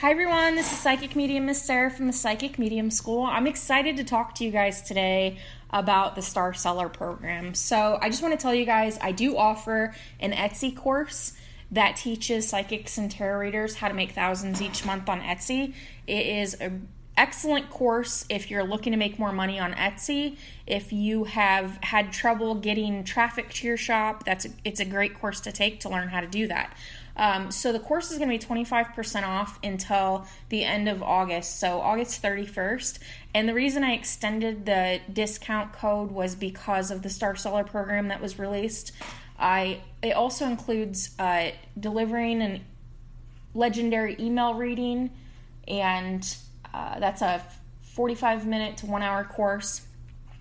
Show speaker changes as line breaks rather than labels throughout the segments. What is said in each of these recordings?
Hi everyone, this is Psychic Medium Miss Sarah from the Psychic Medium School. I'm excited to talk to you guys today about the Star Seller program. So, I just want to tell you guys I do offer an Etsy course that teaches psychics and tarot readers how to make thousands each month on Etsy. It is an excellent course if you're looking to make more money on Etsy. If you have had trouble getting traffic to your shop, that's a, it's a great course to take to learn how to do that. Um, so the course is going to be 25% off until the end of August, so August 31st. And the reason I extended the discount code was because of the Star Seller program that was released. I it also includes uh, delivering an legendary email reading, and uh, that's a 45 minute to one hour course.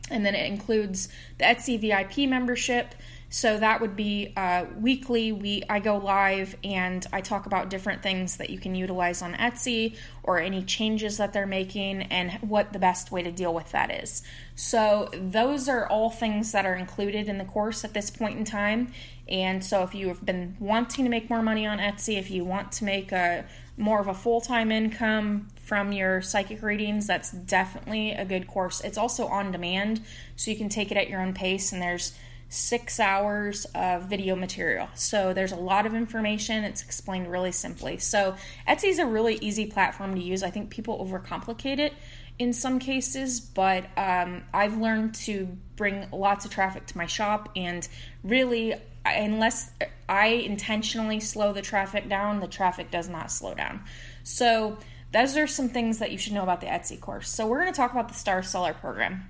And then it includes the Etsy VIP membership so that would be uh, weekly. We I go live and I talk about different things that you can utilize on Etsy or any changes that they're making and what the best way to deal with that is. So those are all things that are included in the course at this point in time. And so if you have been wanting to make more money on Etsy, if you want to make a more of a full-time income from your psychic readings, that's definitely a good course. It's also on demand, so you can take it at your own pace and there's six hours of video material. So there's a lot of information. It's explained really simply. So Etsy is a really easy platform to use. I think people overcomplicate it in some cases, but um, I've learned to bring lots of traffic to my shop and really unless I intentionally slow the traffic down, the traffic does not slow down. So those are some things that you should know about the Etsy course. So we're going to talk about the Star Seller program.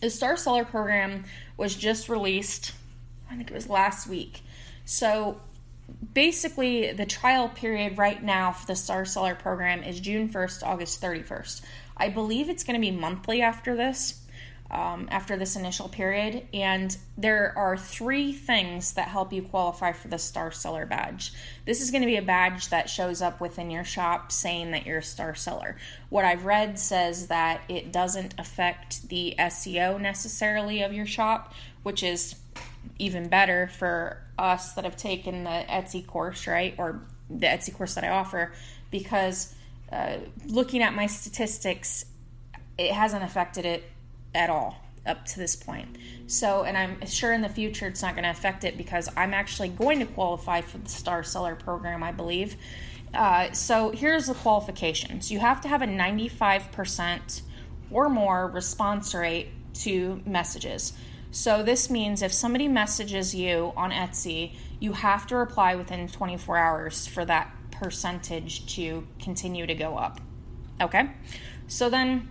The Star Seller program was just released, I think it was last week. So basically, the trial period right now for the Star Seller program is June 1st, August 31st. I believe it's going to be monthly after this um, after this initial period. And there are three things that help you qualify for the Star Seller badge. This is going to be a badge that shows up within your shop saying that you're a Star Seller. What I've read says that it doesn't affect the SEO necessarily of your shop, which is even better for us that have taken the Etsy course, right? Or the Etsy course that I offer, because uh, looking at my statistics, it hasn't affected it at all up to this point. So, and I'm sure in the future it's not going to affect it because I'm actually going to qualify for the Star Seller program, I believe. Uh, so, here's the qualifications you have to have a 95% or more response rate to messages. So, this means if somebody messages you on Etsy, you have to reply within 24 hours for that percentage to continue to go up. Okay? So, then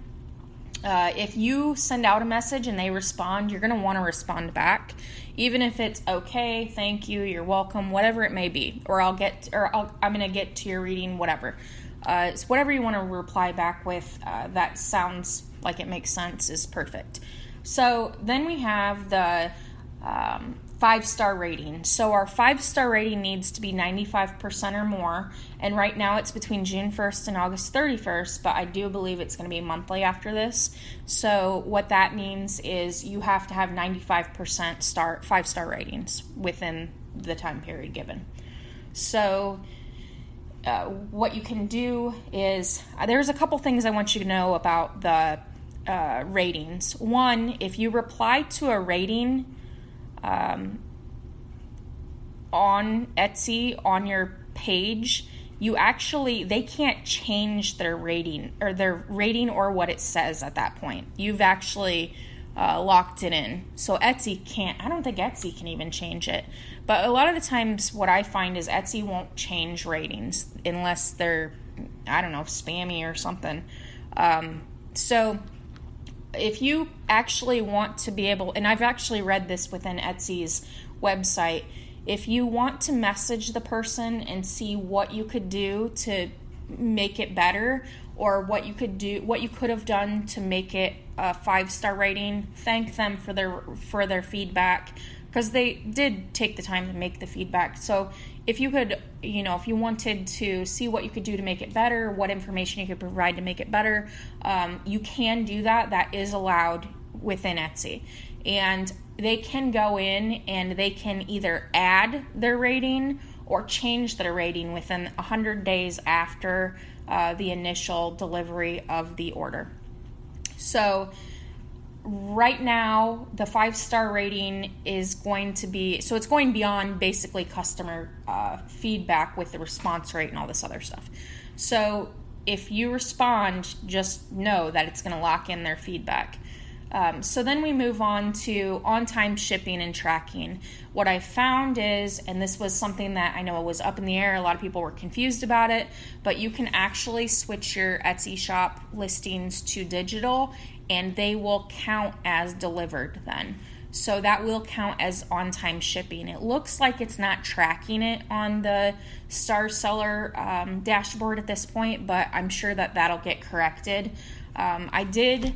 uh, if you send out a message and they respond, you're going to want to respond back, even if it's okay, thank you, you're welcome, whatever it may be, or I'll get, or i am going to get to your reading, whatever. Uh, whatever you want to reply back with. Uh, that sounds like it makes sense is perfect. So then we have the um, five star rating. So our five star rating needs to be 95% or more. And right now it's between June 1st and August 31st, but I do believe it's going to be monthly after this. So what that means is you have to have 95% star five star ratings within the time period given. So uh, what you can do is uh, there's a couple things I want you to know about the uh, ratings. One, if you reply to a rating um, on Etsy on your page, you actually they can't change their rating or their rating or what it says at that point. You've actually uh, locked it in. So Etsy can't. I don't think Etsy can even change it. But a lot of the times, what I find is Etsy won't change ratings unless they're I don't know spammy or something. Um, so if you actually want to be able, and I've actually read this within Etsy's website, if you want to message the person and see what you could do to make it better or what you could do what you could have done to make it a five star rating thank them for their for their feedback because they did take the time to make the feedback. So if you could you know if you wanted to see what you could do to make it better what information you could provide to make it better um, you can do that. That is allowed within etsy. And they can go in and they can either add their rating or change their rating within 100 days after uh, the initial delivery of the order. So, right now, the five star rating is going to be so it's going beyond basically customer uh, feedback with the response rate and all this other stuff. So, if you respond, just know that it's going to lock in their feedback. Um, so then we move on to on time shipping and tracking. What I found is, and this was something that I know was up in the air, a lot of people were confused about it, but you can actually switch your Etsy shop listings to digital and they will count as delivered then. So that will count as on time shipping. It looks like it's not tracking it on the Star Seller um, dashboard at this point, but I'm sure that that'll get corrected. Um, I did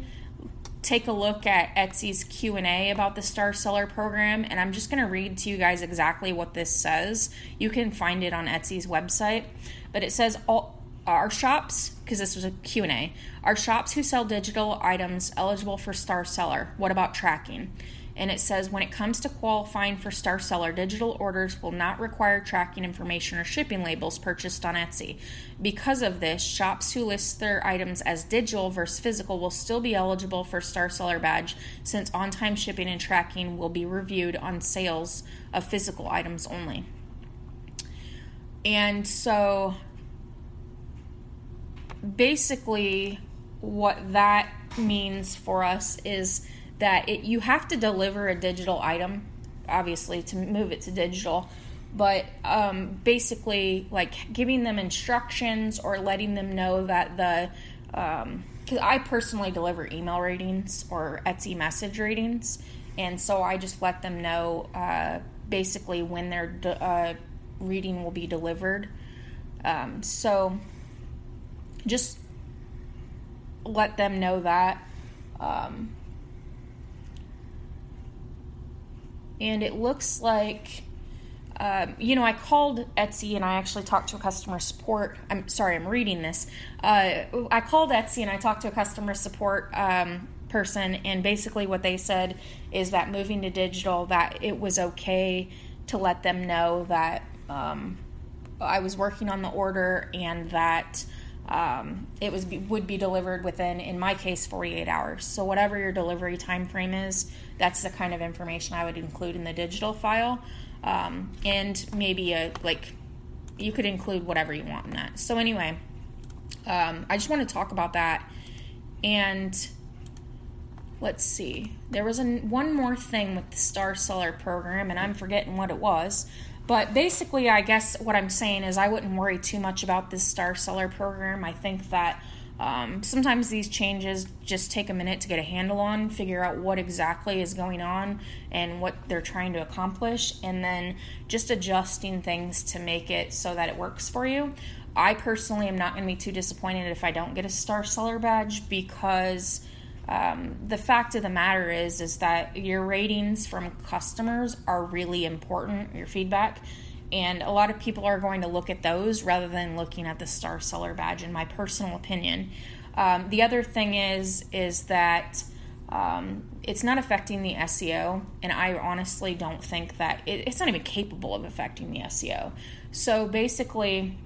take a look at Etsy's Q&A about the Star Seller program and I'm just going to read to you guys exactly what this says. You can find it on Etsy's website, but it says all our shops because this was a Q&A. Our shops who sell digital items eligible for Star Seller. What about tracking? and it says when it comes to qualifying for Star Seller, digital orders will not require tracking information or shipping labels purchased on Etsy. Because of this, shops who list their items as digital versus physical will still be eligible for Star Seller badge since on time shipping and tracking will be reviewed on sales of physical items only. And so basically, what that means for us is that it, you have to deliver a digital item, obviously, to move it to digital. But um, basically, like giving them instructions or letting them know that the, because um, I personally deliver email ratings or Etsy message ratings, and so I just let them know uh, basically when their de- uh, reading will be delivered. Um, so just let them know that. Um, and it looks like um, you know, I called Etsy and I actually talked to a customer support. I'm sorry, I'm reading this. Uh, I called Etsy and I talked to a customer support um, person, and basically what they said is that moving to digital, that it was okay to let them know that um, I was working on the order and that um, it was would be delivered within, in my case, 48 hours. So whatever your delivery time frame is, that's the kind of information I would include in the digital file, um, and maybe a like you could include whatever you want in that. So anyway, um, I just want to talk about that, and let's see. There was an, one more thing with the Star Seller program, and I'm forgetting what it was. But basically, I guess what I'm saying is I wouldn't worry too much about this Star Seller program. I think that um, sometimes these changes just take a minute to get a handle on, figure out what exactly is going on and what they're trying to accomplish, and then just adjusting things to make it so that it works for you. I personally am not going to be too disappointed if I don't get a Star Seller badge because um, the fact of the matter is is that your ratings from customers are really important your feedback and a lot of people are going to look at those rather than looking at the star seller badge in my personal opinion. Um, the other thing is is that um, it's not affecting the seo and i honestly don't think that it, it's not even capable of affecting the seo so basically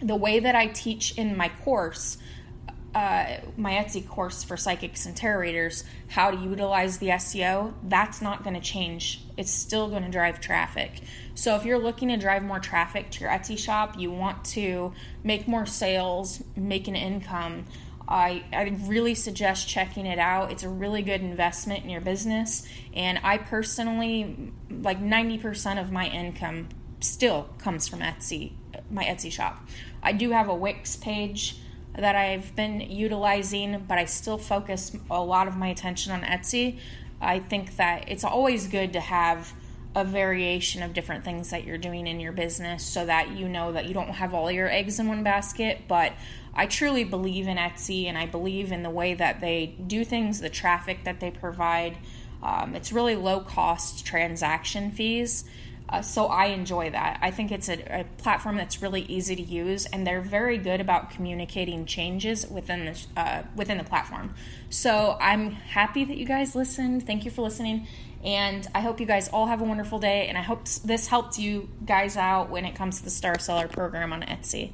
the way that i teach in my course uh, my Etsy course for psychics and tarot readers, how to utilize the SEO, that's not going to change. It's still going to drive traffic. So if you're looking to drive more traffic to your Etsy shop, you want to make more sales, make an income. I, I really suggest checking it out. It's a really good investment in your business. And I personally, like 90% of my income still comes from Etsy, my Etsy shop. I do have a Wix page that I've been utilizing, but I still focus a lot of my attention on Etsy. I think that it's always good to have a variation of different things that you're doing in your business so that you know that you don't have all your eggs in one basket. But I truly believe in Etsy and I believe in the way that they do things, the traffic that they provide. Um, it's really low cost transaction fees. Uh, so I enjoy that. I think it's a, a, platform that's really easy to use, and they're very good about communicating changes within the uh, within the platform. So I'm happy that you guys listened. Thank you for listening, And I hope you guys all have a wonderful day. And I hope this helped you guys out when it comes to the Star Seller program on Etsy.